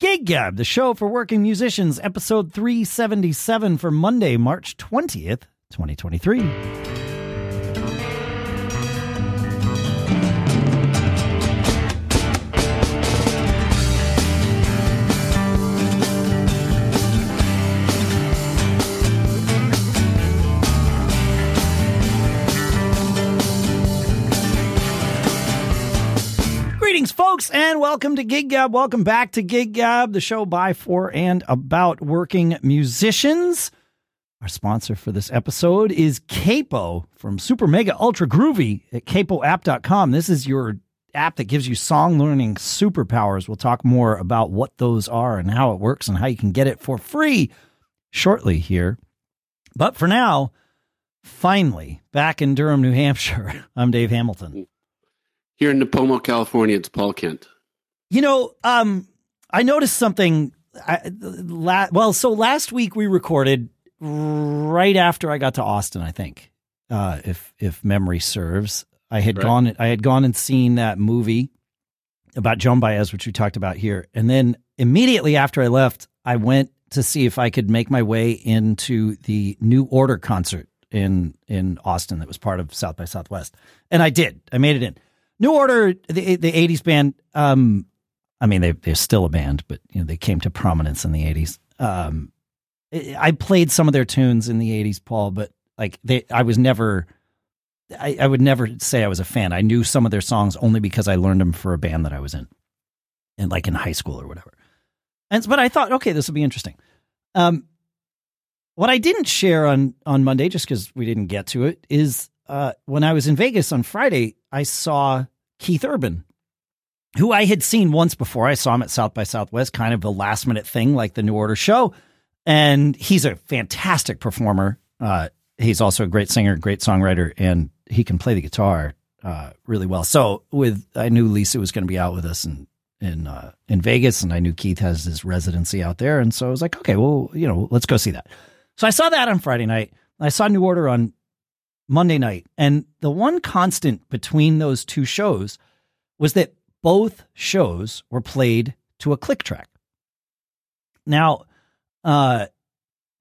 Gig Gab, the show for working musicians, episode 377 for Monday, March 20th, 2023. And welcome to Gig Gab. Welcome back to Gig Gab, the show by, for, and about working musicians. Our sponsor for this episode is Capo from Super Mega Ultra Groovy at capoapp.com. This is your app that gives you song learning superpowers. We'll talk more about what those are and how it works and how you can get it for free shortly here. But for now, finally, back in Durham, New Hampshire, I'm Dave Hamilton. Here in Nipomo, California, it's Paul Kent. You know, um, I noticed something. I, la- well, so last week we recorded right after I got to Austin. I think, uh, if if memory serves, I had Right. gone. I had gone and seen that movie about Joan Baez, which we talked about here, and then immediately after I left, I went to see if I could make my way into the New Order concert in in Austin that was part of South by Southwest, and I did. I made it in. New Order, the the '80s band. Um, I mean, they they're still a band, but you know they came to prominence in the '80s. Um, I played some of their tunes in the '80s, Paul, but like they, I was never. I, I would never say I was a fan. I knew some of their songs only because I learned them for a band that I was in, and like in high school or whatever. And but I thought, okay, this will be interesting. Um, what I didn't share on on Monday, just because we didn't get to it, is uh, when I was in Vegas on Friday, I saw Keith Urban, who I had seen once before. I saw him at South by Southwest, kind of a last minute thing like the New Order show. And he's a fantastic performer. Uh, he's also a great singer, great songwriter, and he can play the guitar uh, really well. So with I knew Lisa was going to be out with us in in uh, in Vegas, and I knew Keith has his residency out there, and so I was like, okay, well, you know, let's go see that. So I saw that on Friday night. I saw New Order on Monday night. And the one constant between those two shows was that both shows were played to a click track. Now, uh,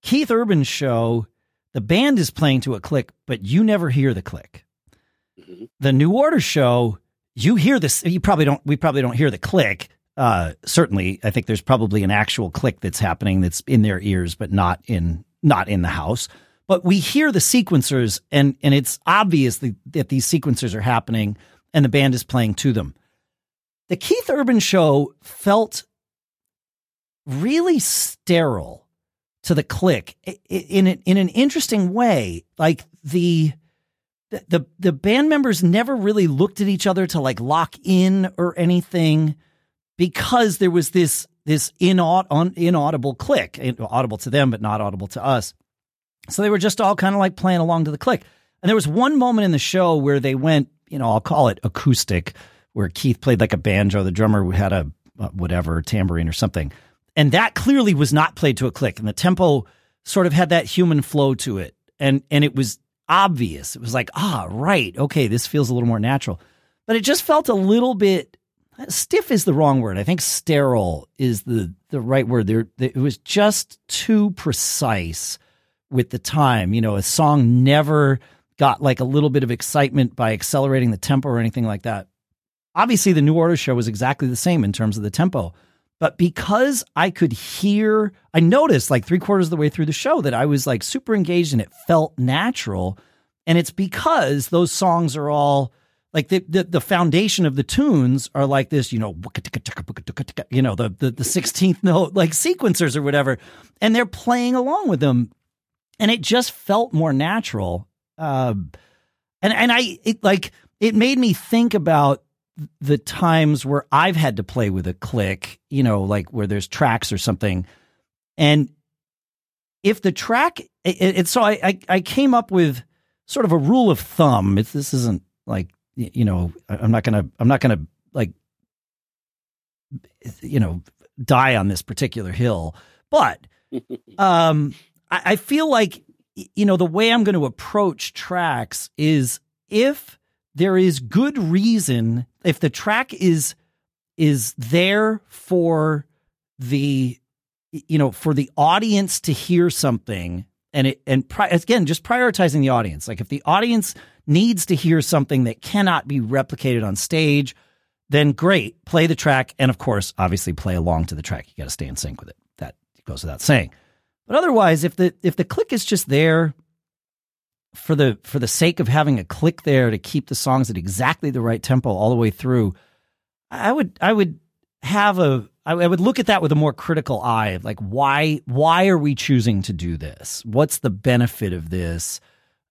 Keith Urban's show, the band is playing to a click, but you never hear the click. Mhm. The New Order show, you hear this. You probably don't. We probably don't hear the click. Uh, certainly, I think there's probably an actual click that's happening that's in their ears, but not in not in the house but we hear the sequencers and and it's obvious that these sequencers are happening and the band is playing to them the keith urban show felt really sterile to the click in in an interesting way. Like the the- the the band members never really looked at each other to like lock in or anything because there was this this inaud- un- inaudible click. Audible to them but not audible to us. So they were just all kind of like playing along to the click. And there was one moment in the show where they went, you know, I'll call it acoustic, where Keith played like a banjo, the drummer had a uh, whatever tambourine or something. And that clearly was not played to a click. And the tempo sort of had that human flow to it. And and it was obvious. It was like, ah, right, okay, this feels a little more natural. But it just felt a little bit stiff is the wrong word. I think sterile is the the right word. There it was just too precise with the time. You know, a song never got like a little bit of excitement by accelerating the tempo or anything like that. Obviously, the New Order show was exactly the same in terms of the tempo. But because I could hear, I noticed like three quarters of the way through the show that I was like super engaged and it felt natural. And it's because those songs are all like the, the, the foundation of the tunes are like this, you know, you know, the, the, the 16th note, like sequencers or whatever. And they're playing along with them and it just felt more natural. Um, and and I it like it made me think about the times where I've had to play with a click, you know, like where there's tracks or something, and if the track, it, it, so I, I I came up with sort of a rule of thumb. It's, this isn't like you know I'm not gonna I'm not gonna like you know die on this particular hill, but um, I, I feel like you know the way I'm going to approach tracks is if there is good reason, if the track is is there for the you know for the audience to hear something and it and pri- again just prioritizing the audience. Like if the audience needs to hear something that cannot be replicated on stage then great play the track and of course obviously play along to the track. You got to stay in sync with it. That goes without saying. But otherwise if the if the click is just there for the for the sake of having a click there to keep the songs at exactly the right tempo all the way through i would i would have a I would look at that with a more critical eye of like why why are we choosing to do this? What's the benefit of this?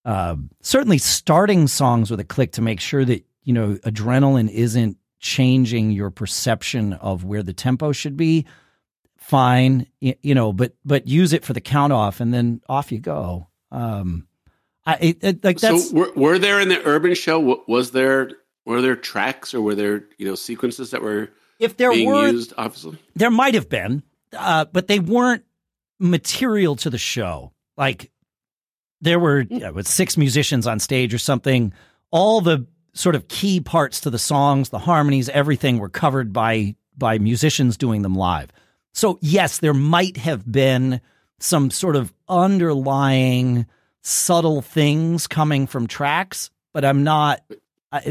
Uh, certainly, starting songs with a click to make sure that you know adrenaline isn't changing your perception of where the tempo should be. Fine, you know, but but use it for the count off, and then off you go. Um, I it, it, like that's so. Were, were there in the urban show? Was there were there tracks or were there you know sequences that were if there were, used, obviously. There might have been, uh, but they weren't material to the show. Like there were yeah, with six musicians on stage or something. All the sort of key parts to the songs, the harmonies, everything were covered by by musicians doing them live. So yes, there might have been some sort of underlying subtle things coming from tracks, but I'm not.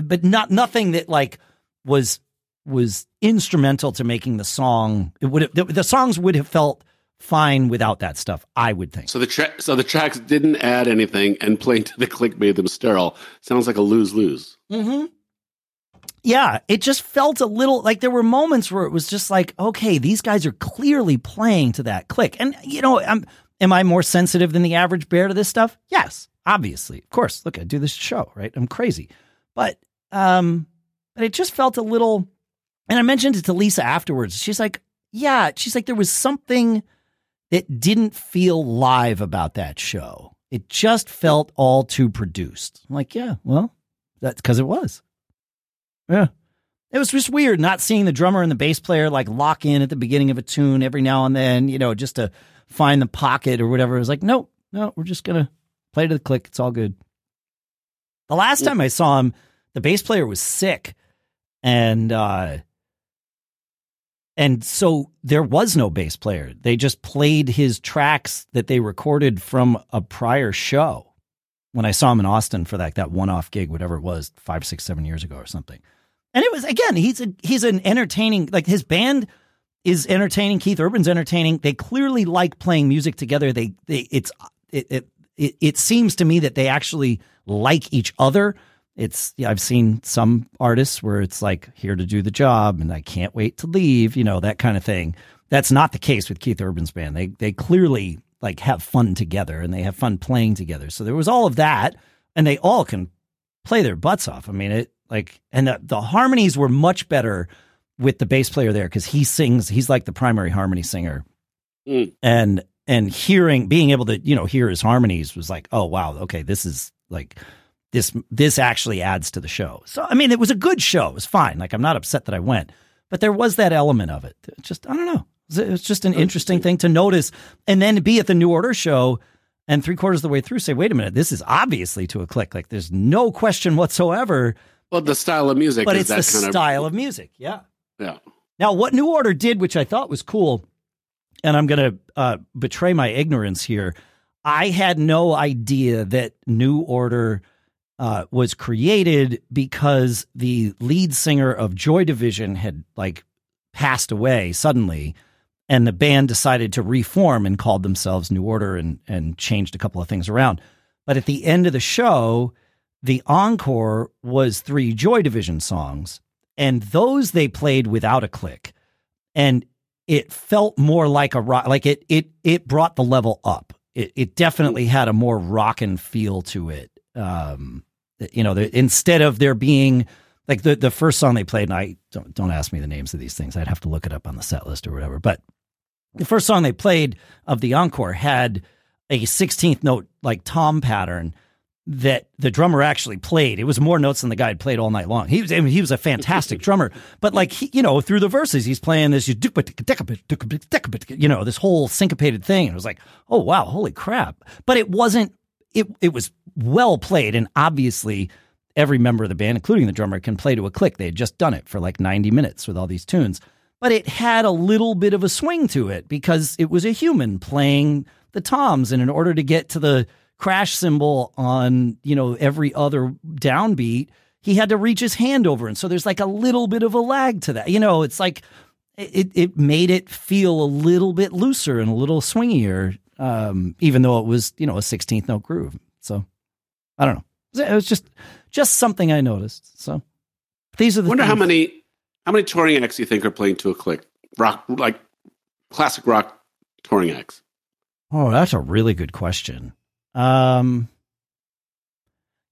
but not nothing that like was was instrumental to making the song. It would have, the, the, songs would have felt fine without that stuff. I would think. So the tra- so the tracks didn't add anything, and playing to the click made them sterile. Sounds like a lose lose. Hmm. Yeah, it just felt a little like there were moments where it was just like, okay, these guys are clearly playing to that click, and you know, I'm. Am I more sensitive than the average bear to this stuff? Yes, obviously. Of course. Look, I do this show, right? I'm crazy. But um but it just felt a little and I mentioned it to Lisa afterwards. She's like, yeah, she's like, there was something that didn't feel live about that show. It just felt all too produced. I'm like, yeah, well, that's because it was. Yeah. It was just weird not seeing the drummer and the bass player like lock in at the beginning of a tune every now and then, you know, just to find the pocket or whatever. It was like, no, no, we're just to play to the click. It's all good. The last time I saw him, the bass player was sick. And, uh, and so there was no bass player. They just played his tracks that they recorded from a prior show. When I saw him in Austin for that that one off gig, whatever it was, five, six, seven years ago or something. And it was again, he's a he's an entertaining like his band is entertaining. Keith Urban's entertaining. They clearly like playing music together. They they it's it it it, it seems to me that they actually like each other it's yeah, I've seen some artists where it's like here to do the job and I can't wait to leave, you know, that kind of thing. That's not the case with Keith Urban's band. They they clearly like have fun together and they have fun playing together. So there was all of that and they all can play their butts off. I mean, it like and the, the harmonies were much better with the bass player there cuz he sings, he's like the primary harmony singer. Mm. And and hearing being able to, you know, hear his harmonies was like, "Oh wow, okay, this is like this this actually adds to the show. So I mean, it was a good show. It was fine. Like I'm not upset that I went, but there was that element of it. Just I don't know. It was just an interesting thing to notice, and then to be at the New Order show and three quarters of the way through say, wait a minute, this is obviously to a click. Like there's no question whatsoever. Well, the style of music, but it's the style of, of music. Yeah, yeah. Now, what New Order did, which I thought was cool, and I'm going to uh, betray my ignorance here. I had no idea that New Order uh, was created because the lead singer of Joy Division had like passed away suddenly, and the band decided to reform and called themselves New Order and and changed a couple of things around. But at the end of the show, the encore was three Joy Division songs, and those they played without a click, and it felt more like a rock. Like it it it brought the level up. It it definitely had a more rockin' feel to it. Um, you know, instead of there being like the the first song they played, and I don't don't ask me the names of these things. I'd have to look it up on the set list or whatever. But the first song they played of the encore had a 16th note like tom pattern that the drummer actually played. It was more notes than the guy had played all night long. He was I mean, he was a fantastic drummer, but like he, you know through the verses he's playing this you know this whole syncopated thing. And it was like oh wow holy crap! But it wasn't it it was well played, and obviously every member of the band, including the drummer, can play to a click. They had just done it for like 90 minutes with all these tunes. but it had a little bit of a swing to it because it was a human playing the toms and in order to get to the crash cymbal on you know every other downbeat he had to reach his hand over. And so there's like a little bit of a lag to that. You know it's like it it made it feel a little bit looser and a little swingier um, even though it was you know a 16th note groove. So i don't know. It was just just something i noticed. So these are the wonder things. how many how many touring acts you think are playing to a click? Rock like classic rock touring acts. Oh that's a really good question um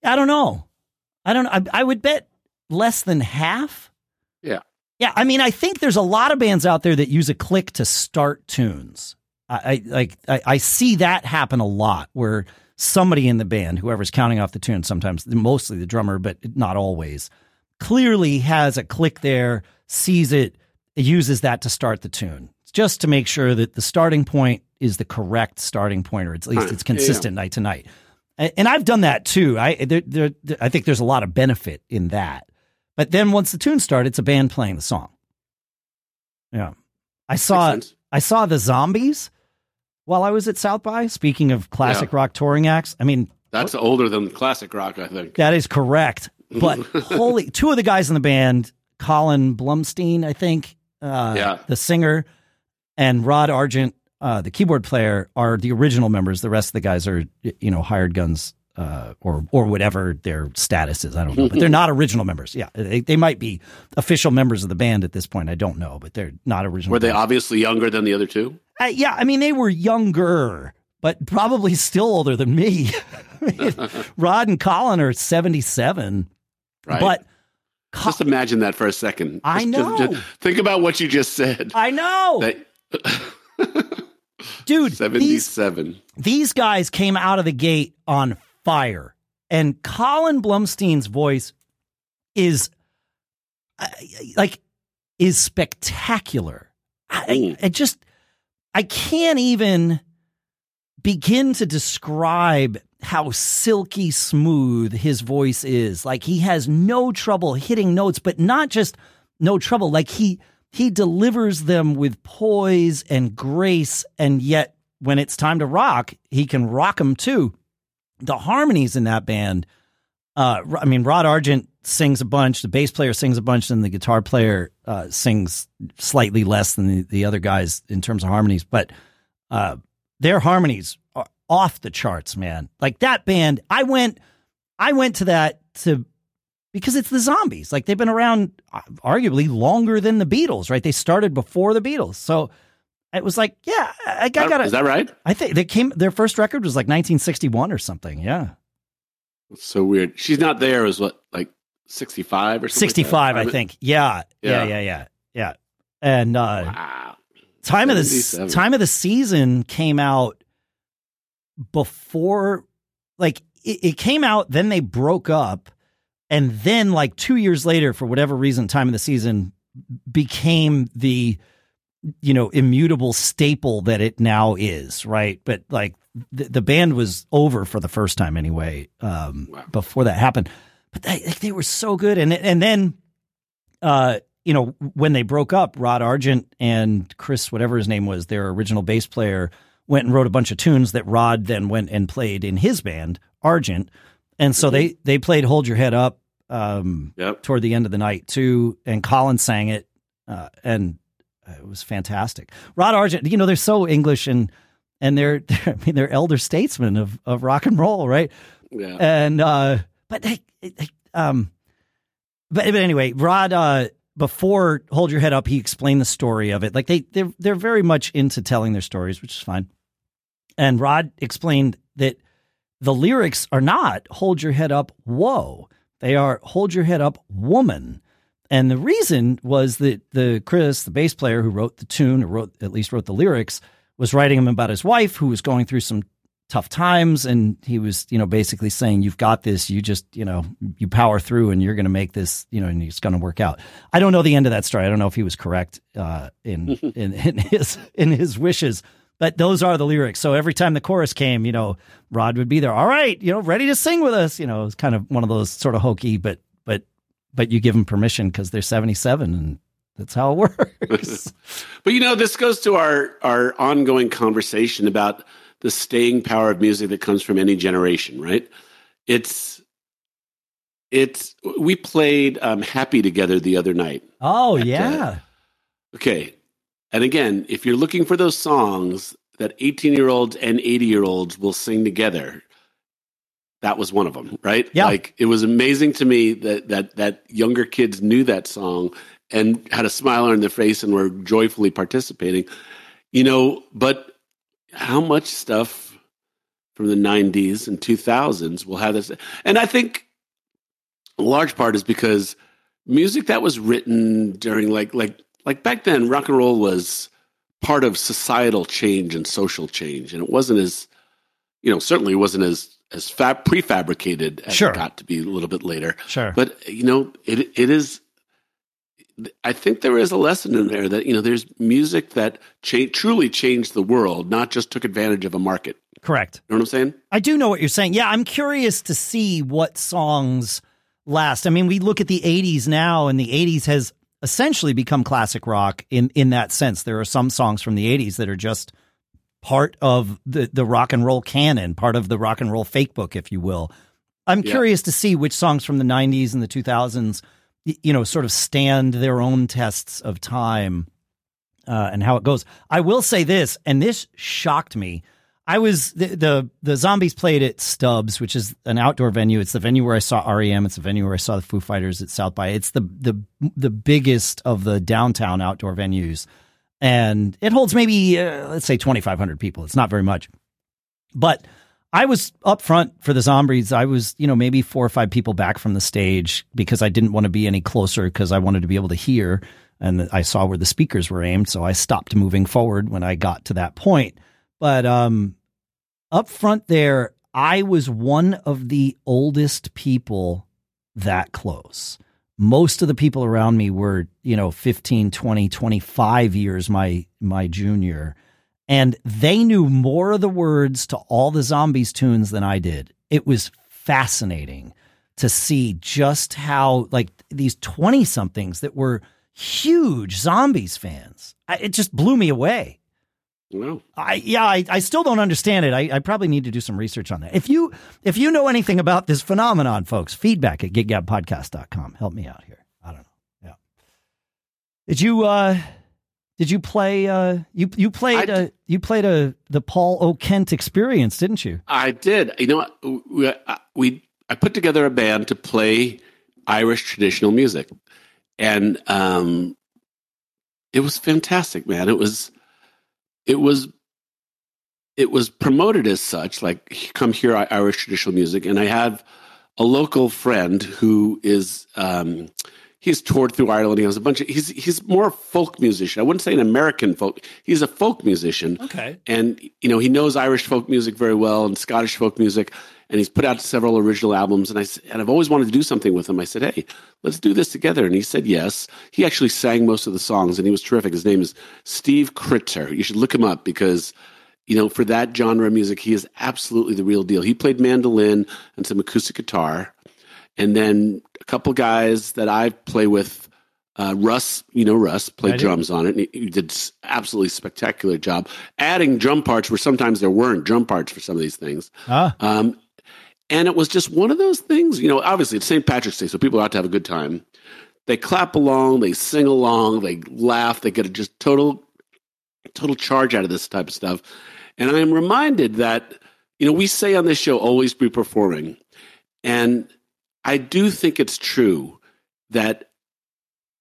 i don't know. I don't I, I would bet less than half. Yeah. yeah i mean i think there's a lot of bands out there that use a click to start tunes. I, I like I, I see that happen a lot where somebody in the band whoever's counting off the tune sometimes mostly the drummer but not always clearly has a click there sees it uses that to start the tune just to make sure that the starting point is the correct starting point, or at least it's consistent night to night. And I've done that too. I there, there, I think there's a lot of benefit in that. But then once the tune starts, it's a band playing the song. Yeah, I saw I saw the Zombies while I was at South by. Speaking of classic rock touring acts, I mean that's older than classic rock i think that is correct. But holy, two of the guys in the band, Colin Blunstone, I think, uh, Yeah. the singer, and Rod Argent, uh, the keyboard player, are the original members. The rest of the guys are, you know, hired guns uh, or or whatever their status is. I don't know, but they're not original members. Yeah, they, they might be official members of the band at this point. I don't know, but they're not original. were they members. obviously younger than the other two Uh, yeah, I mean, they were younger, but probably still older than me. I mean, Rod and Colin are seventy-seven. right But just imagine that for a second I Just- just- know. just think about what you just said I know, that dude. 77 these guys came out of the gate on fire, and Colin Blunstone's voice is uh, like is spectacular. I. I just I can't even begin to describe how silky smooth his voice is. Like he has no trouble hitting notes, but not just no trouble. Like he he delivers them with poise and grace, and yet when it's time to rock, he can rock them too. The harmonies in that band. Uh, I mean, Rod Argent sings a bunch. The bass player sings a bunch, and the guitar player uh, sings slightly less than the, the other guys in terms of harmonies. But uh, their harmonies are off the charts, man. Like that band, I went, I went to that to because it's the Zombies. Like they've been around uh, arguably longer than the Beatles, right? They started before the Beatles, so it was like, yeah, I, I got is it. that right I think they came. Their first record was like 1961 or something. Yeah, That's so weird she's not there is what like 65 or something like 65, I think. Yeah, yeah, Yeah. yeah, yeah, yeah. And uh, wow time of the 77. time of the season came out before like it, it came out then they broke up and then like two years later for whatever reason time of the season became the you know immutable staple that it now is right? But like the, the band was over for the first time anyway um Wow. before that happened. But they, like, they were so good. And and then uh you know when they broke up rod argent and chris whatever his name was their original bass player went and wrote a bunch of tunes that rod then went and played in his band argent and so they they played hold your head up um yep toward the end of the night too, and Colin sang it, uh, and it was fantastic. Rod Argent, you know, they're so English and and they're, they're I mean they're elder statesmen of of rock and roll, right? yeah And uh, but they, they um, but but anyway, Rod uh before Hold Your Head Up, he explained the story of it. Like they they're they're very much into telling their stories, which is fine. And Rod explained that the lyrics are not hold your head up, whoa. They are hold your head up, woman. And the reason was that the Chris, the bass player who wrote the tune, or wrote at least wrote the lyrics, was writing him about his wife who was going through some tough times and he was, you know, basically saying, You've got this, you just, you know, you power through and you're gonna make this, you know, and it's gonna work out. I don't know the end of that story. I don't know if he was correct uh, in, in in his in his wishes. But those are the lyrics. So every time the chorus came, you know, Rod would be there. All right, you know, ready to sing with us. You know, it was kind of one of those sort of hokey, but but but you give them permission because they're seventy seven and That's how it works. but you know, this goes to our our ongoing conversation about the staying power of music that comes from any generation, right? It's it's we played um, happy together the other night oh at, yeah uh, okay and again if you're looking for those songs that 18 year olds and 80 year olds will sing together that was one of them right? Yeah. Like it was amazing to me that that that younger kids knew that song and had a smile on their face and were joyfully participating. You know but how much stuff from the 90s and 2000s will have this? And i think a large part is because music that was written during like like like back then rock and roll was part of societal change and social change and it wasn't as you know certainly wasn't as as fab, prefabricated as sure. it got to be a little bit later sure but you know it it is I think there is a lesson in there that you know there's music that cha- truly changed the world, not just took advantage of a market. Correct. You know what I'm saying? I do know what you're saying. Yeah, I'm curious to see what songs last. I mean, we look at the 80s now, and the 80s has essentially become classic rock in, in that sense. There are some songs from the 80s that are just part of the, the rock and roll canon, part of the rock and roll fake book, if you will. I'm yeah. curious to see which songs from the 90s and the 2000s, you know, sort of stand their own tests of time uh, and how it goes. I will say this, and this shocked me. I was the, the, the zombies played at Stubbs, which is an outdoor venue. It's the venue where I saw REM. It's the venue where I saw the Foo Fighters at South by. It's the the the biggest of the downtown outdoor venues, and it holds maybe uh, let's say twenty five hundred people. It's not very much, but I was up front for the zombies. I was you know maybe four or five people back from the stage because I didn't want to be any closer because I wanted to be able to hear, and I saw where the speakers were aimed, so I stopped moving forward when I got to that point but um, up front there, I was one of the oldest people that close. Most of the people around me were, you know, 15, 20, 25 years my my junior. And they knew more of the words to all the zombies tunes than I did. It was fascinating to see just how like these 20 somethings that were huge zombies fans. I, it just blew me away. Well, I yeah, I, I still don't understand it. I, I probably need to do some research on that. If you if you know anything about this phenomenon, folks, feedback at giggabpodcast.com. Help me out here. I don't know. Yeah. Did you uh did you play uh you you played uh you played a the Paul O'Kent experience, didn't you? I did. You know we, uh, we I put together a band to play Irish traditional music. And um it was fantastic, man. It was it was it was promoted as such, like come here, Irish traditional music. And I have a local friend who is um, he's toured through Ireland. He has a bunch of he's he's more folk musician. I wouldn't say an American folk. He's a folk musician. Okay. And you know, he knows Irish folk music very well and Scottish folk music and he's put out several original albums. And I and I've always wanted to do something with him. I said, "Hey, let's do this together." And he said yes. He actually sang most of the songs, and he was terrific. His name is Steve Kritzer. You should look him up because you know for that genre of music, he is absolutely the real deal. He played mandolin and some acoustic guitar, and then a couple guys that I play with. Uh, Russ, you know Russ, played drums on it. And he, he did absolutely spectacular job adding drum parts where sometimes there weren't drum parts for some of these things. Ah. Um, and it was just one of those things, you know, obviously it's St. Patrick's Day, so people are out to have a good time. They clap along, they sing along, they laugh, they get a just total, total charge out of this type of stuff. And I am reminded that, you know, we say on this show, always be performing. And I do think it's true that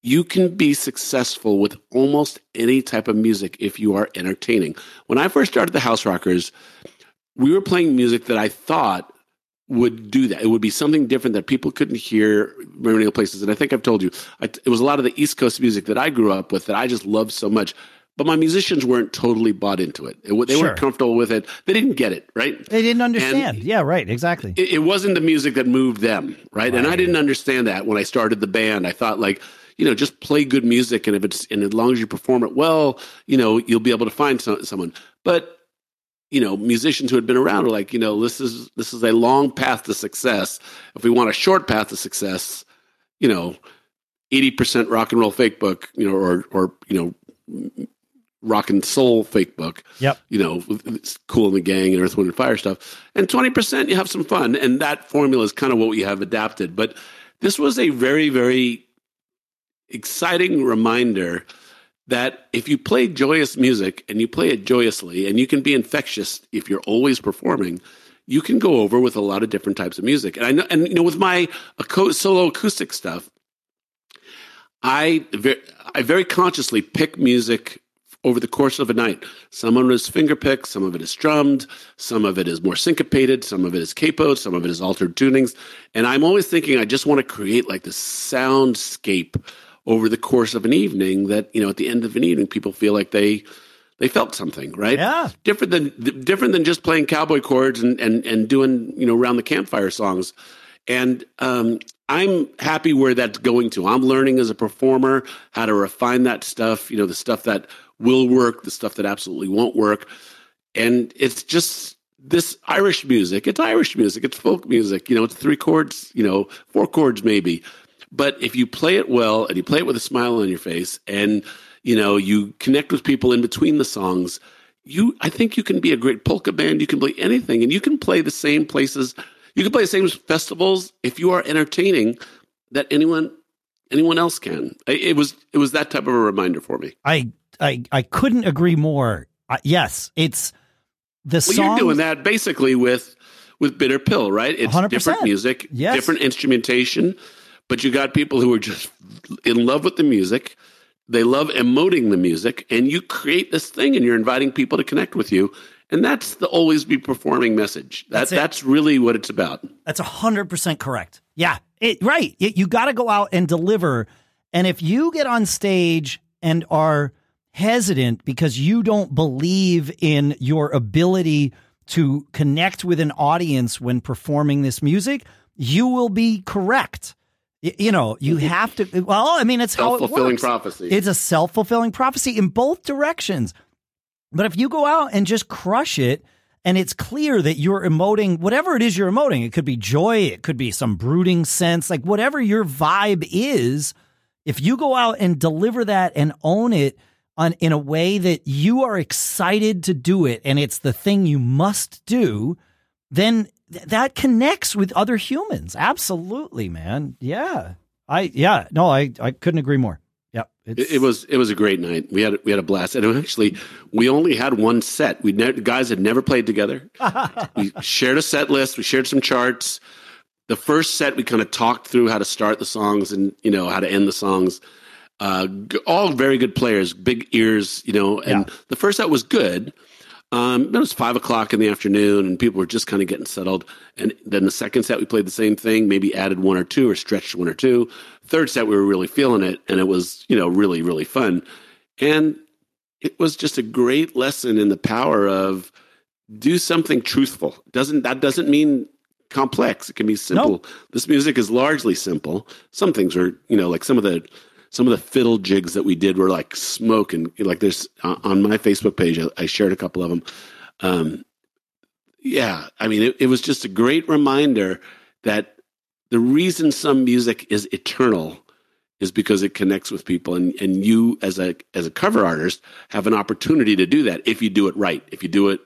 you can be successful with almost any type of music if you are entertaining. When I first started the House Rockers, we were playing music that I thought would do that. It would be something different that people couldn't hear many places. And I think I've told you, I, it was a lot of the East Coast music that I grew up with that I just loved so much. But my musicians weren't totally bought into it. it they sure. weren't comfortable with it. They didn't get it, right? They didn't understand. And yeah, right. Exactly. It, it, wasn't the music that moved them, right? right? And I didn't understand that when I started the band. I thought like, you know, just play good music, and if it's and as long as you perform it well, you know, you'll be able to find someone. But you know musicians who had been around are like you know this is this is a long path to success if we want a short path to success you know eighty percent rock and roll fake book, you know, or or you know, rock and soul fake book. Yep. You know, Kool and the Gang and Earth, Wind and Fire stuff, and twenty percent you have some fun, and that formula is kind of what we have adapted. But this was a very very exciting reminder that if you play joyous music and you play it joyously and you can be infectious if you're always performing you can go over with a lot of different types of music. And i know and you know with my solo acoustic stuff i i very consciously pick music over the course of a night. Some of it is fingerpicked some of it is strummed some of it is more syncopated some of it is capoed some of it is altered tunings. And i'm always thinking i just want to create like this soundscape over the course of an evening that you know at the end of an evening people feel like they they felt something right? Yeah. Different than different than just playing cowboy chords and and and doing you know around the campfire songs. And um, i'm happy where that's going to. I'm learning as a performer how to refine that stuff you know the stuff that will work the stuff that absolutely won't work. And it's just this irish music. It's irish music. It's folk music. You know it's three chords you know four chords maybe but if you play it well and you play it with a smile on your face and you know you connect with people in between the songs, you I think you can be a great polka band. You can play anything, and you can play the same places. You can play the same festivals if you are entertaining that anyone anyone else can. It was it was that type of a reminder for me. I I I couldn't agree more. Uh, yes, it's the well, You're doing that basically with with Bitter Pill, right? It's 100%. different music, yes. different instrumentation. But you got people who are just in love with the music. They love emoting the music, and you create this thing, and you're inviting people to connect with you. And that's the always be performing message. That, that's, that's really what it's about. That's hundred percent correct. Yeah, it, right. It, you got to go out and deliver. And if you get on stage and are hesitant because you don't believe in your ability to connect with an audience when performing this music, you will be correct. You know, you have to. Well, I mean, it's self fulfilling it prophecy. It's a self fulfilling prophecy in both directions. But if you go out and just crush it, and it's clear that you're emoting whatever it is you're emoting, it could be joy, it could be some brooding sense, like whatever your vibe is. If you go out and deliver that and own it on in a way that you are excited to do it, and it's the thing you must do, then that connects with other humans. Absolutely, man. Yeah. I yeah, no, I I couldn't agree more. Yep. It, it, was it was a great night. We had we had a blast, and actually we only had one set. We ne- guys had never played together. we shared a set list. We shared some charts. The first set we kind of talked through how to start the songs and you know how to end the songs. Uh, all very good players, big ears, you know. And yeah. the first set was good. Um, it was five o'clock in the afternoon, and people were just kind of getting settled. And then the second set, we played the same thing, maybe added one or two or stretched one or two. Third set, we were really feeling it, and it was you know really really fun. And it was just a great lesson in the power of do something truthful. Doesn't that doesn't mean complex? It can be simple. Nope. This music is largely simple. Some things are you know like some of the some of the fiddle jigs that we did were like smoking. like there's uh, on my Facebook page I, shared a couple of them. Um, yeah, I mean it, it was just a great reminder that the reason some music is eternal is because it connects with people and, and you as a as a cover artist have an opportunity to do that if you do it right if you do it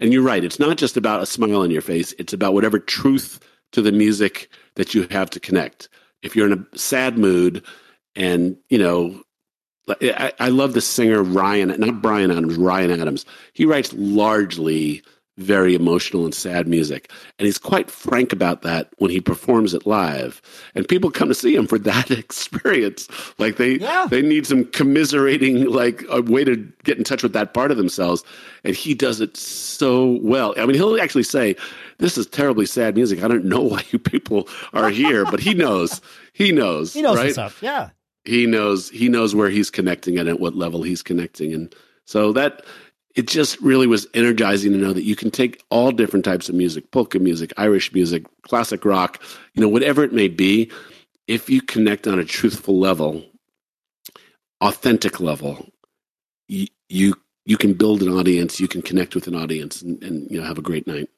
and you're right it's not just about a smile on your face it's about whatever truth to the music that you have to connect if you're in a sad mood and you know I, I, love the singer Ryan, not Brian Adams, Ryan Adams. He writes largely very emotional and sad music, and he's quite frank about that when he performs it live. And people come to see him for that experience. Like they yeah. they need some commiserating, like a way to get in touch with that part of themselves. And he does it so well. I mean, he'll actually say, "This is terribly sad music. I don't know why you people are here," but he knows. He knows. He knows right? stuff. Yeah he knows he knows where he's connecting and at what level he's connecting. And so that it just really was energizing to know that you can take all different types of music polka music irish music classic rock you know whatever it may be if you connect on a truthful level authentic level you you, you can build an audience you can connect with an audience and, and you know have a great night.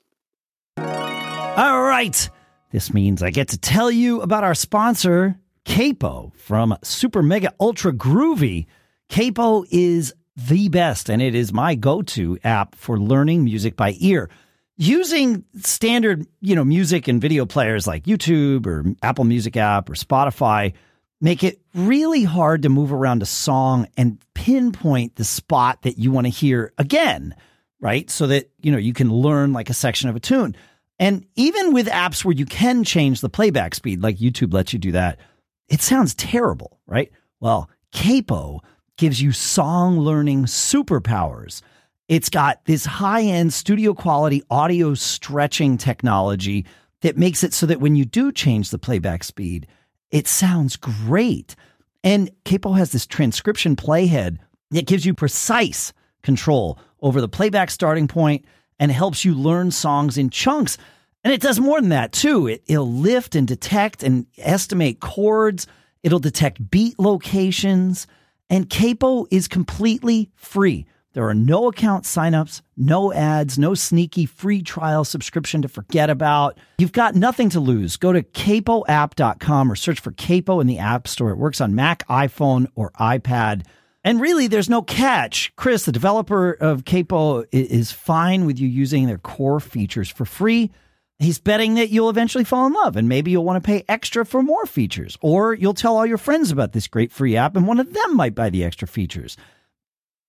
All right. This means i get to tell you about our sponsor Capo from Super Mega Ultra Groovy. Capo is the best, and it is my go to app for learning music by ear. Using standard, you know, music and video players like YouTube or Apple Music app or Spotify make it really hard to move around a song and pinpoint the spot that you want to hear again, right? So that, you know, you can learn like a section of a tune. And even with apps where you can change the playback speed, like YouTube lets you do that, it sounds terrible, right? Well, Capo gives you song learning superpowers. It's got this high end studio quality audio stretching technology that makes it so that when you do change the playback speed, it sounds great. And Capo has this transcription playhead that gives you precise control over the playback starting point and helps you learn songs in chunks. And it does more than that, too. It, will lift and detect and estimate chords, it'll detect beat locations. And Capo is completely free. There are no account signups, no ads, no sneaky free trial subscription to forget about. You've got nothing to lose. Go to capoapp.com or search for Capo in the App Store. It works on Mac, iPhone, or iPad. And really, there's no catch. Chris, the developer of Capo, is fine with you using their core features for free. He's betting that you'll eventually fall in love and maybe you'll want to pay extra for more features, or you'll tell all your friends about this great free app and one of them might buy the extra features.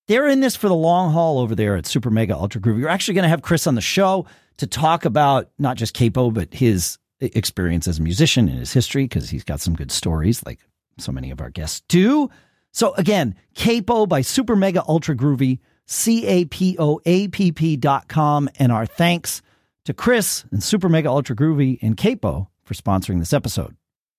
They're in this for the long haul over there at Super Mega Ultra Groovy. We're actually going to have Chris on the show to talk about not just Capo, but his experience as a musician and his history, because he's got some good stories, like so many of our guests do. So again, Capo by Super Mega Ultra Groovy, C A P O A P P dot com. And our thanks to Chris and Super Mega Ultra Groovy and Capo for sponsoring this episode.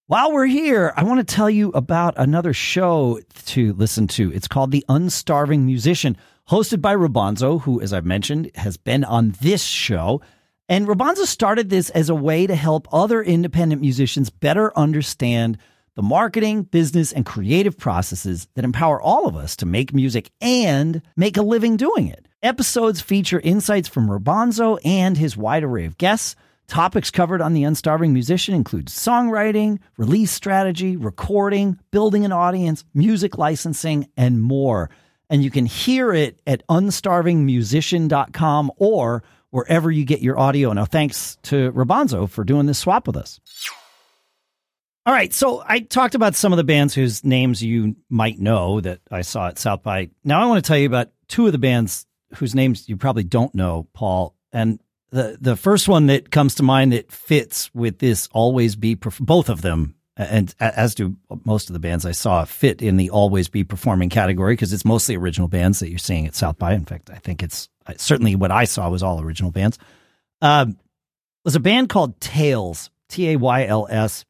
While we're here, I want to tell you about another show to listen to. It's called The Unstarving Musician, hosted by Robonzo, who, as I've mentioned, has been on this show. And Robonzo started this as a way to help other independent musicians better understand the marketing, business, and creative processes that empower all of us to make music and make a living doing it. Episodes feature insights from Robonzo and his wide array of guests Topics covered on The Unstarving Musician include songwriting, release strategy, recording, building an audience, music licensing, and more. And you can hear it at unstarvingmusician.com or wherever you get your audio. Now, thanks to Robonzo for doing this swap with us. All right, so I talked about some of the bands whose names you might know that I saw at South by. Now I want to tell you about two of the bands whose names you probably don't know, Paul. And the the first one that comes to mind that fits with this always be both of them and as do most of the bands I saw fit in the always be performing category because it's mostly original bands that you're seeing at South by. In fact, I think it's certainly what I saw was all original bands. Um, was a band called Tayls, T A Y L S.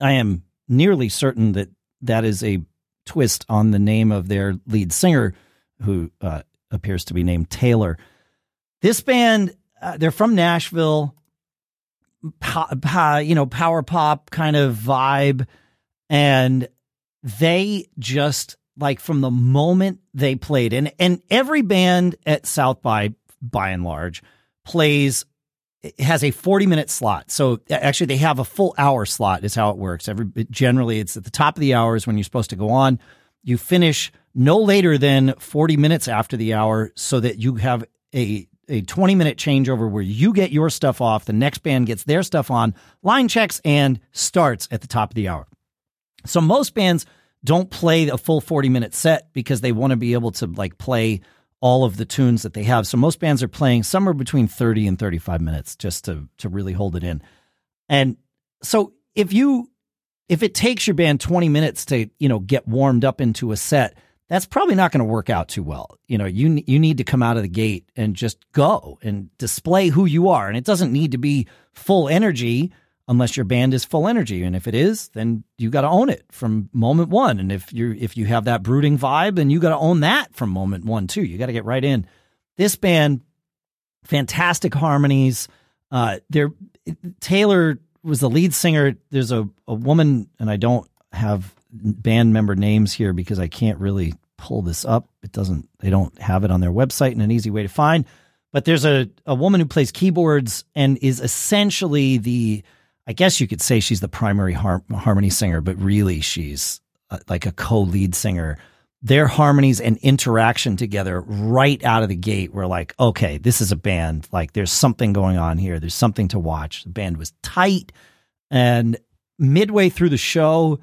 I am nearly certain that that is a twist on the name of their lead singer, who uh, appears to be named Taylor. This band uh, they're from Nashville, you know, power pop kind of vibe. And they just like from the moment they played and and every band at South by by and large plays has a 40 minute slot. So actually they have a full hour slot is how it works. Every generally it's at the top of the hours when you're supposed to go on. You finish no later than 40 minutes after the hour so that you have a a 20 minute changeover where you get your stuff off, the next band gets their stuff on, line checks, and starts at the top of the hour. So most bands don't play a full 40 minute set because they want to be able to like play all of the tunes that they have. So most bands are playing somewhere between 30 and 35 minutes just to to really hold it in. And so if you if it takes your band 20 minutes to, you know, get warmed up into a set, that's probably not going to work out too well. You know, you you need to come out of the gate and just go and display who you are. And it doesn't need to be full energy unless your band is full energy. And if it is, then you got to own it from moment one. And if you if you have that brooding vibe, then you got to own that from moment one too. You got to get right in. This band, fantastic harmonies. Uh, there, Taylor was the lead singer. There's a, a woman, and I don't have band member names here because I can't really pull this up. It doesn't, they don't have it on their website in an easy way to find. But there's a, a woman who plays keyboards and is essentially the, I guess you could say she's the primary har- harmony singer, but really she's uh, like a co-lead singer. Their harmonies and interaction together right out of the gate were like, okay, this is a band. Like there's something going on here. There's something to watch. The band was tight. And midway through the show,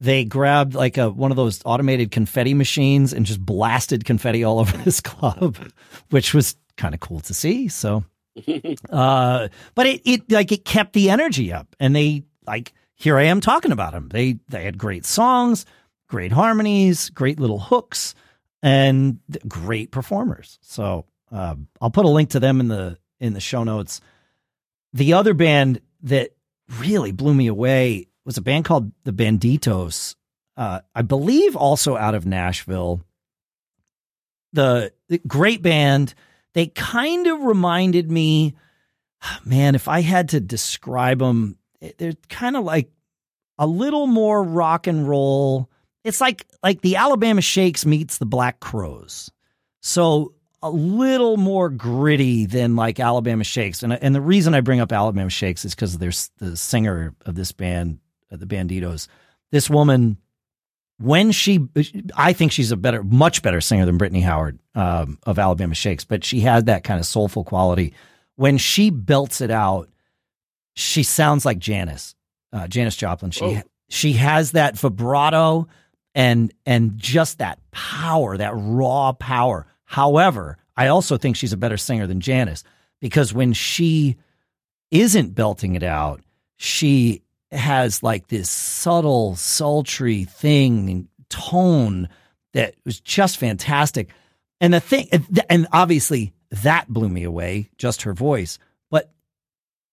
they grabbed like a one of those automated confetti machines and just blasted confetti all over this club, which was kind of cool to see. So uh, but it, it like it kept the energy up, and they like here I am talking about them. They they had great songs, great harmonies, great little hooks, and great performers. So uh, I'll put a link to them in the in the show notes. The other band that really blew me away was a band called the Banditos. Uh, I believe also out of Nashville. The, the great band they kind of reminded me, man, if I had to describe them, they're kind of like a little more rock and roll. It's like like the Alabama Shakes meets the Black Crowes. So a little more gritty than like Alabama Shakes. And and the reason I bring up Alabama Shakes is because there's the singer of this band, the Banditos. This woman when she, I think she's a better, much better singer than Brittany Howard um, of Alabama Shakes, but she has that kind of soulful quality. When she belts it out, she sounds like Janis, uh, Janis Joplin. She she has that vibrato and and just that power, that raw power. However, I also think she's a better singer than Janis because when she isn't belting it out, she has like this subtle, sultry thing and tone that was just fantastic. And the thing, and obviously that blew me away, just her voice. But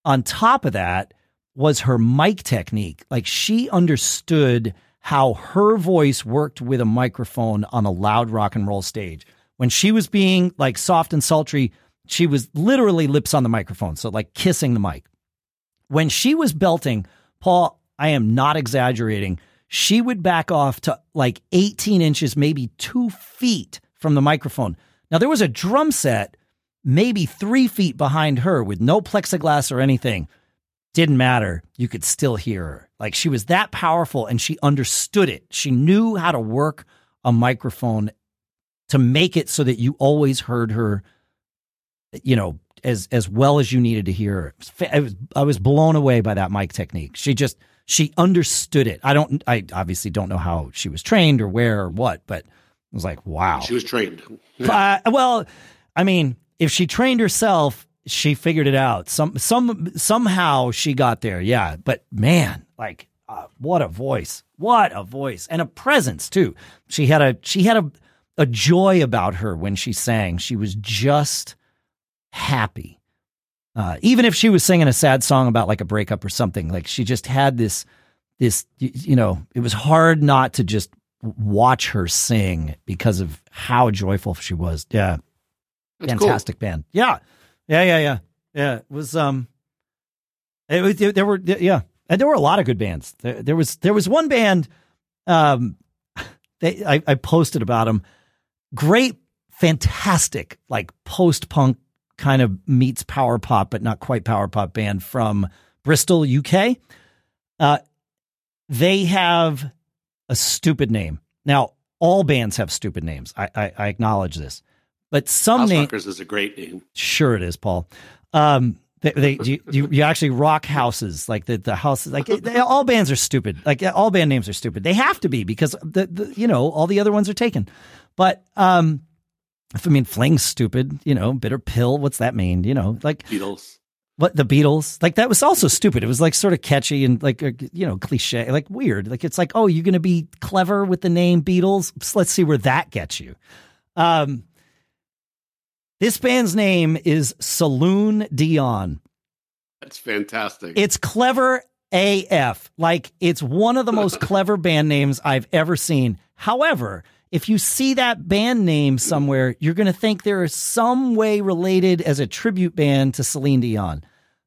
on top of that was her mic technique. Like she understood how her voice worked with a microphone on a loud rock and roll stage. When she was being like soft and sultry, she was literally lips on the microphone. So like kissing the mic. When she was belting, Paul, I am not exaggerating. She would back off to like 18 inches, maybe two feet from the microphone. Now, there was a drum set maybe three feet behind her with no plexiglass or anything. Didn't matter. You could still hear her. Like she was that powerful and she understood it. She knew how to work a microphone to make it so that you always heard her, you know, as as well as you needed to hear her. I was I was blown away by that mic technique. She just she understood it. I don't I obviously don't know how she was trained or where or what, but it was like wow. She was trained. uh, well, I mean, if she trained herself, she figured it out. Some some somehow she got there. Yeah, but man, like uh, what a voice. What a voice and a presence too. She had a she had a a joy about her when she sang. She was just happy. Uh, even if she was singing a sad song about like a breakup or something, like she just had this, this, you know, it was hard not to just watch her sing because of how joyful she was. Yeah. That's Fantastic cool. band. Yeah. Yeah. Yeah. Yeah. Yeah. It was, um, it was, there were, yeah. And there were a lot of good bands. There, there was, there was one band, um, they, I, I posted about them. Great, fantastic, like post punk kind of meets power pop, but not quite power pop band from Bristol, UK. Uh, they have a stupid name. Now, all bands have stupid names. I, I, I acknowledge this, but some names is a great name. Sure, it is, Paul. Um, they, they you, you, you actually rock houses like the the houses like they, all bands are stupid. Like all band names are stupid. They have to be because the, the you know all the other ones are taken. But um, I mean, fling's stupid, you know, bitter pill. What's that mean? You know, like Beatles. What the Beatles? Like that was also stupid. It was like sort of catchy and like you know cliche, like weird. Like it's like, oh, you're going to be clever with the name Beatles. Let's see where that gets you. Um, this band's name is Saloon Dion. That's fantastic. It's clever AF. Like it's one of the most clever band names I've ever seen. However, if you see that band name somewhere, you're going to think they're some way related as a tribute band to Celine Dion.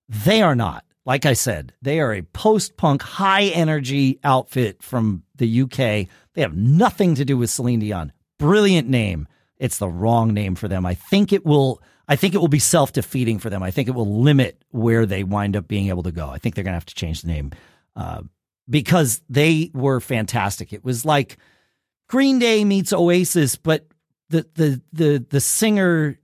They are not. Like I said, they are a post punk, high energy outfit from the UK. They have nothing to do with Celine Dion. Brilliant name. it's the wrong name for them. I think it will. I think it will be self defeating for them. I think it will limit where they wind up being able to go. I think they're going to have to change the name uh, because they were fantastic. It was like Green Day meets Oasis, but the the the the singer.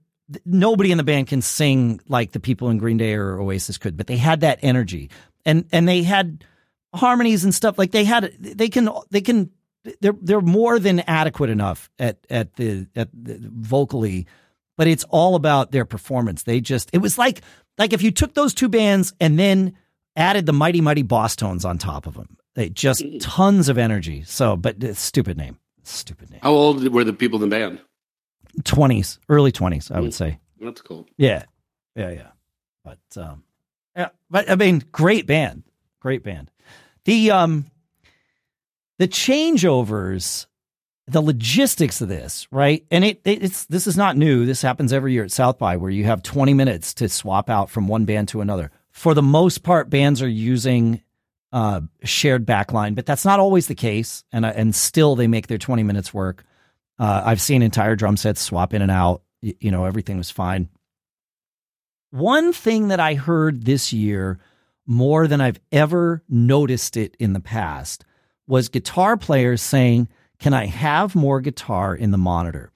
Nobody in the band can sing like the people in Green Day or Oasis could, but they had that energy, and and they had harmonies and stuff. Like they had, they can they can they're they're more than adequate enough at at the at the, vocally, but it's all about their performance. They just it was like like if you took those two bands and then added the mighty mighty Bosstones on top of them. They just mm. tons of energy. So, but stupid name, stupid name. How old were the people in the band? Twenties, early twenties, I would mm. say. That's cool. Yeah, yeah, yeah. But um, yeah, but I mean, great band, great band. The um the changeovers, the logistics of this, right? And it, it, it's this is not new. This happens every year at South by where you have 20 minutes to swap out from one band to another. For the most part, bands are using uh, shared backline, but that's not always the case. And uh, and still, they make their 20 minutes work. Uh, I've seen entire drum sets swap in and out. You, you know, everything was fine. One thing that I heard this year more than I've ever noticed it in the past was guitar players saying, "Can I have more guitar in the monitor?"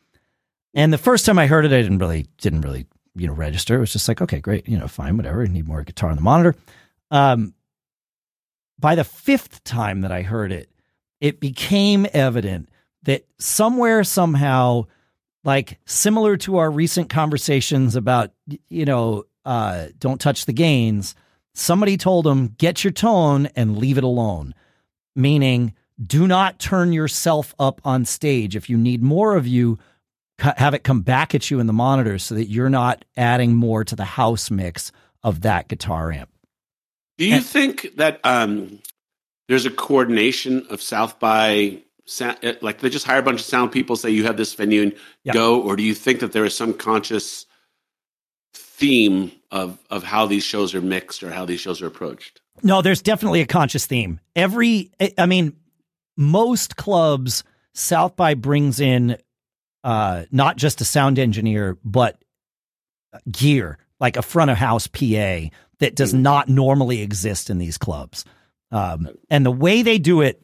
And the first time I heard it, I didn't really didn't really you know register. It was just like, okay, great, you know, fine, whatever. I need more guitar in the monitor. Um, by the fifth time that I heard it, it became evident that somewhere somehow, like similar to our recent conversations about you know, uh, don't touch the gains. Somebody told them, get your tone and leave it alone meaning do not turn yourself up on stage. If you need more of you, have it come back at you in the monitor so that you're not adding more to the house mix of that guitar amp. Do you and, think that um, there's a coordination of South by sound, uh, like they just hire a bunch of sound people, say you have this venue and go, or do you think that there is some conscious theme of of how these shows are mixed or how these shows are approached? No, there's definitely a conscious theme. Every, I mean, most clubs, South by brings in uh, not just a sound engineer, but gear, like a front of house PA that does mm. not normally exist in these clubs. Um, and the way they do it,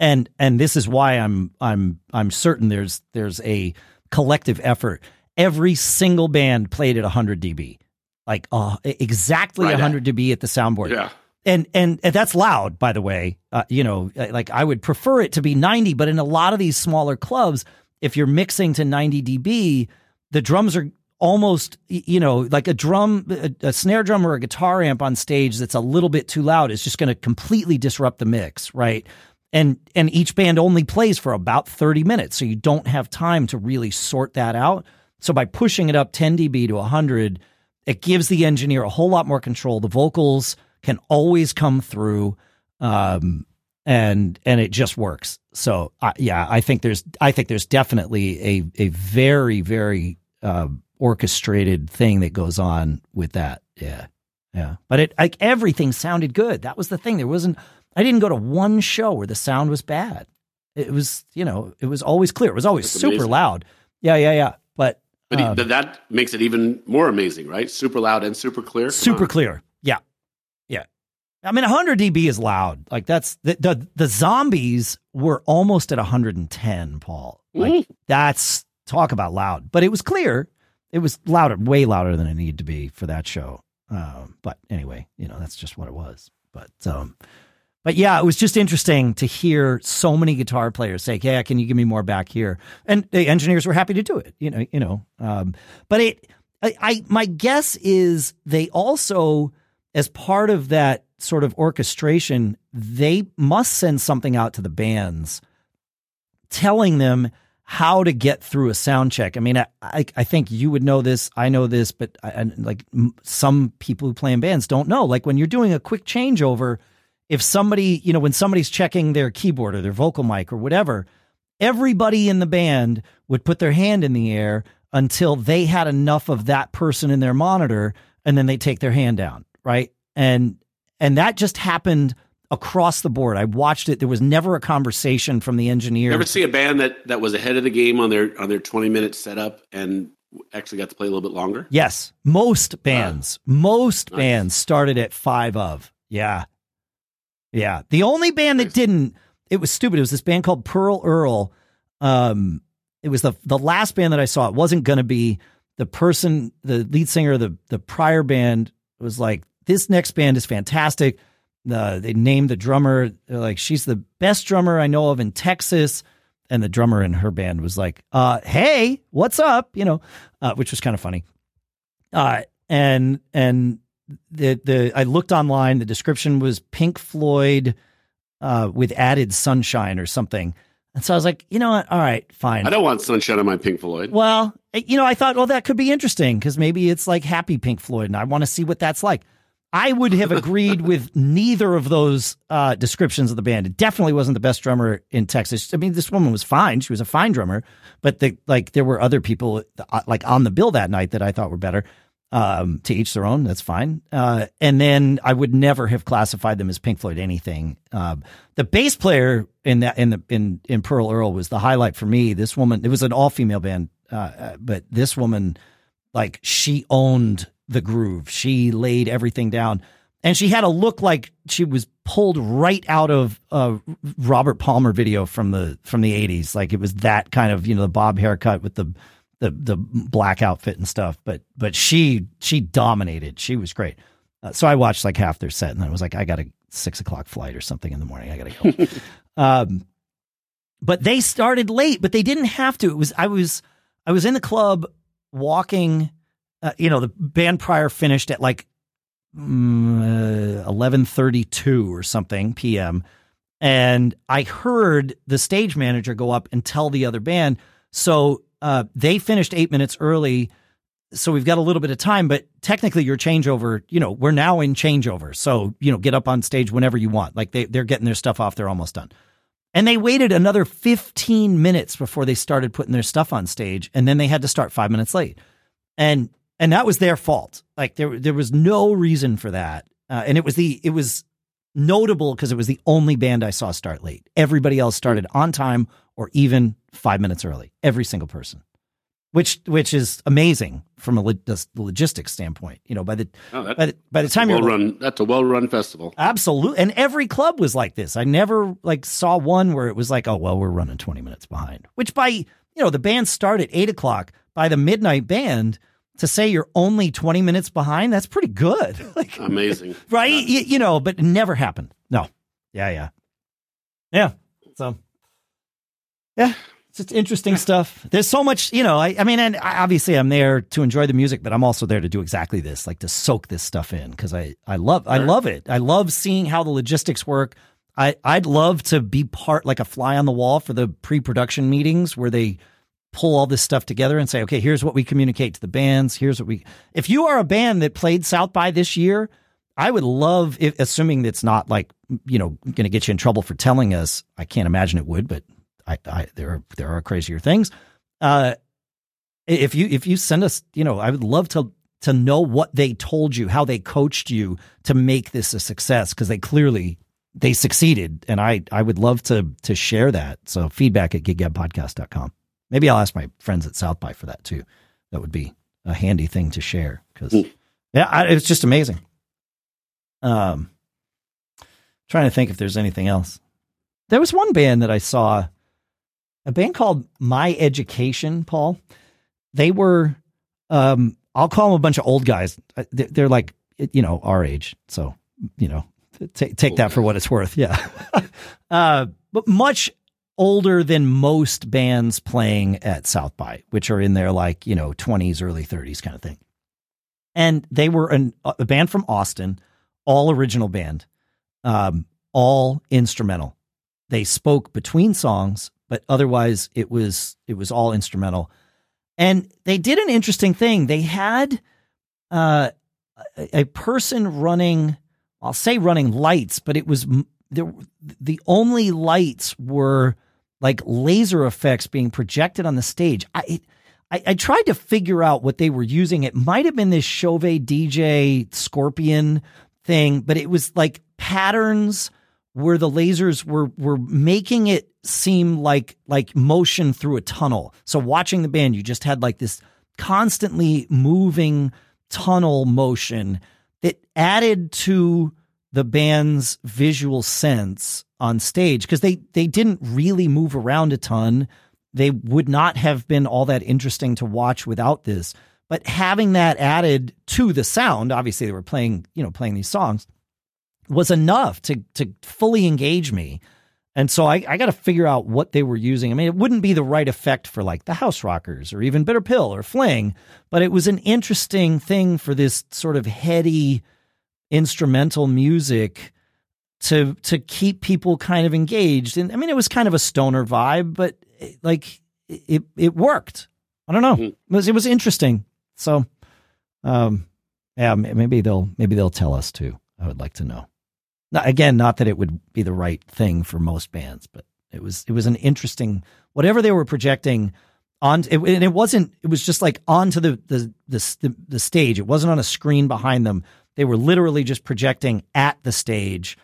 and and this is why I'm I'm I'm certain there's there's a collective effort. Every single band played at 100 dB, like uh, exactly right 100 dB at the soundboard. Yeah and, and and that's loud by the way uh, you know uh, like i would prefer it to be 90 but in a lot of these smaller clubs if you're mixing to 90 db the drums are almost you know like a drum a, a snare drum or a guitar amp on stage that's a little bit too loud is just going to completely disrupt the mix right? And and each band only plays for about 30 minutes so you don't have time to really sort that out. So by pushing it up 10 db to 100 it gives the engineer a whole lot more control. The vocals can always come through, um, and and it just works. So uh, yeah, I think there's I think there's definitely a a very very uh, orchestrated thing that goes on with that. Yeah, yeah. But it like everything sounded good. That was the thing. There wasn't. I didn't go to one show where the sound was bad. It was you know it was always clear. It was always That's super amazing. loud. Yeah, yeah, yeah. But but um, that makes it even more amazing, right? Super loud and super clear. Come super on. clear. Yeah. Yeah. I mean, 100 dB is loud. Like that's the the, the zombies were almost at 110, Paul. Like mm. that's talk about loud. But it was clear. It was louder, way louder than it needed to be for that show. Um, but anyway, you know, that's just what it was. But um, but yeah, it was just interesting to hear so many guitar players say, "Yeah, can you give me more back here?" And the engineers were happy to do it. You know, you know. Um, but it, I, I, my guess is they also, as part of that sort of orchestration, they must send something out to the bands telling them how to get through a sound check. I mean, I, I, think you would know this. I know this, but I, I, like some people who play in bands don't know. Like when you're doing a quick changeover, if somebody, you know, when somebody's checking their keyboard or their vocal mic or whatever, everybody in the band would put their hand in the air until they had enough of that person in their monitor and then they take their hand down, right? And and that just happened across the board. I watched it. There was never a conversation from the engineer. You ever see a band that that was ahead of the game on their on their twenty minute setup and actually got to play a little bit longer? Yes, most bands, uh, most nice. bands started at five of. Yeah, yeah. The only band nice. that didn't, it was stupid. It was this band called Pearl Earl. Um, it was the the last band that I saw. It wasn't going to be the person, the lead singer of the the prior band was like, this next band is fantastic. Uh, they named the drummer like she's the best drummer I know of in Texas, and the drummer in her band was like, uh, "Hey, what's up?" You know, uh, which was kind of funny. Uh, and and the the I looked online. The description was Pink Floyd uh, with added sunshine or something. And so I was like, you know what? All right, fine. I don't want sunshine on my Pink Floyd. Well, you know, I thought, well, that could be interesting because maybe it's like happy Pink Floyd, and I want to see what that's like. I would have agreed with neither of those uh, descriptions of the band. It definitely wasn't the best drummer in Texas. I mean, this woman was fine; she was a fine drummer, but the, like there were other people uh, like on the bill that night that I thought were better. Um, to each their own. That's fine. Uh, and then I would never have classified them as Pink Floyd anything. Um, the bass player in that in the in in Pearl Earl was the highlight for me. This woman, it was an all female band, uh, uh, but this woman, like she owned the groove. She laid everything down. And she had a look like she was pulled right out of a Robert Palmer video from the from the 80s. Like it was that kind of, you know, the bob haircut with the the the black outfit and stuff. But but she she dominated. She was great. Uh, so I watched like half their set and then I was like, I got a six o'clock flight or something in the morning. I got to go. um, but they started late, but they didn't have to. It was I was I was in the club walking uh, you know, the band prior finished at like mm, uh, or something p.m. And I heard the stage manager go up and tell the other band. So uh, they finished eight minutes early. So we've got a little bit of time, but technically your changeover, you know, we're now in changeover. So, you know, get up on stage whenever you want. Like they, they're getting their stuff off. They're almost done. And they waited another 15 minutes before they started putting their stuff on stage. And then they had to start five minutes late. And and that was their fault. Like there, there was no reason for that, uh, and it was the it was notable because it was the only band I saw start late. Everybody else started on time or even five minutes early. Every single person, which which is amazing from a log- logistics standpoint. You know, by the oh, by the, by the time you're well run, that's a well run festival. Absolutely, and every club was like this. I never like saw one where it was like, oh well, we're running twenty minutes behind. Which by you know the band started eight o'clock. By the midnight band to say you're only 20 minutes behind, that's pretty good. like, Amazing. Right? You, you, know, but it never happened. No. Yeah, yeah. Yeah. So, yeah, it's just interesting stuff. There's so much, you know, I, I mean, and obviously I'm there to enjoy the music, but I'm also there to do exactly this, like to soak this stuff in because I, I love, I love it. I love seeing how the logistics work. I, I'd love to be part, like a fly on the wall for the pre production meetings where they, pull all this stuff together and say, okay, here's what we communicate to the bands. Here's what we. If you are a band that played South by this year, I would love, if, assuming it's not like you know going to get you in trouble for telling us. I can't imagine it would, but I, I there are there are crazier things. Uh, if you if you send us, you know, I would love to to know what they told you, how they coached you to make this a success, because they clearly they succeeded, and I I would love to to share that. So feedback at giggabpodcast.com. Maybe I'll ask my friends at South by for that too. That would be a handy thing to share because mm. yeah, I, it's just amazing. Um, trying to think if there's anything else. There was one band that I saw, a band called My Education. Paul, they were, um, I'll call them a bunch of old guys. Uh, they're like you know our age, so you know take take that for what it's worth. Yeah, uh, but much older than most bands playing at South by, which are in their like, you know, 20s, early 30s kind of thing. And they were an, a band from Austin, all original band, um, all instrumental. They spoke between songs, but otherwise it was it was all instrumental. And they did an interesting thing. They had uh, a, person running, I'll say running lights, but it was there, the only lights were like laser effects being projected on the stage. I, I, I tried to figure out what they were using. It might have been this Chauvet DJ Scorpion thing, but it was like patterns where the lasers were were making it seem like like motion through a tunnel. So watching the band, you just had like this constantly moving tunnel motion that added to the band's visual sense on stage because they they didn't really move around a ton. They would not have been all that interesting to watch without this. But having that added to the sound, obviously they were playing, you know, playing these songs, was enough to to fully engage me. And so I, I got to figure out what they were using. I mean, it wouldn't be the right effect for like the House Rockers or even Bitter Pill or Fling, but it was an interesting thing for this sort of heady instrumental music to to keep people kind of engaged. And I mean, it was kind of a stoner vibe, but it, like it it worked. I don't know. Mm-hmm. It was it was interesting. So, um, yeah, maybe they'll maybe they'll tell us too. I would like to know. Now, again, not that it would be the right thing for most bands, but it was it was an interesting whatever they were projecting on it, and it wasn't it was just like onto the the, the the stage. It wasn't on a screen behind them. They were literally just projecting at the stage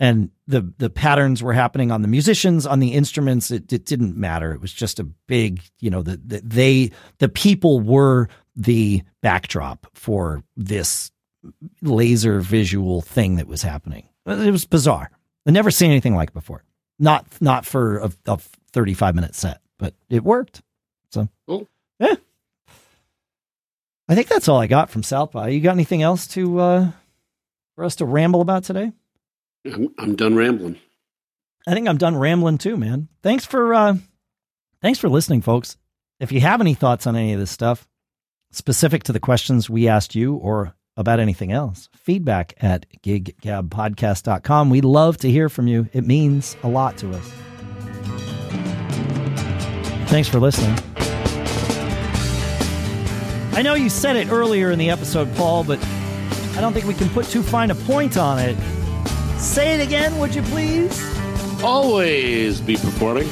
and the the patterns were happening on the musicians on the instruments. It, it didn't matter. It was just a big you know the, the they the people were the backdrop for this laser visual thing that was happening. It was bizarre. I never seen anything like it before. Not not for a, a 35 minute set but it worked. So cool. yeah i think that's all i got from south by you got anything else to uh for us to ramble about today I'm, I'm done rambling. I think I'm done rambling too, man. Thanks for uh, thanks for listening, folks. If you have any thoughts on any of this stuff, specific to the questions we asked you or about anything else, feedback at giggabpodcast.com. We love to hear from you. It means a lot to us. Thanks for listening. I know you said it earlier in the episode, Paul, but I don't think we can put too fine a point on it. Say it again, would you please? Always be performing.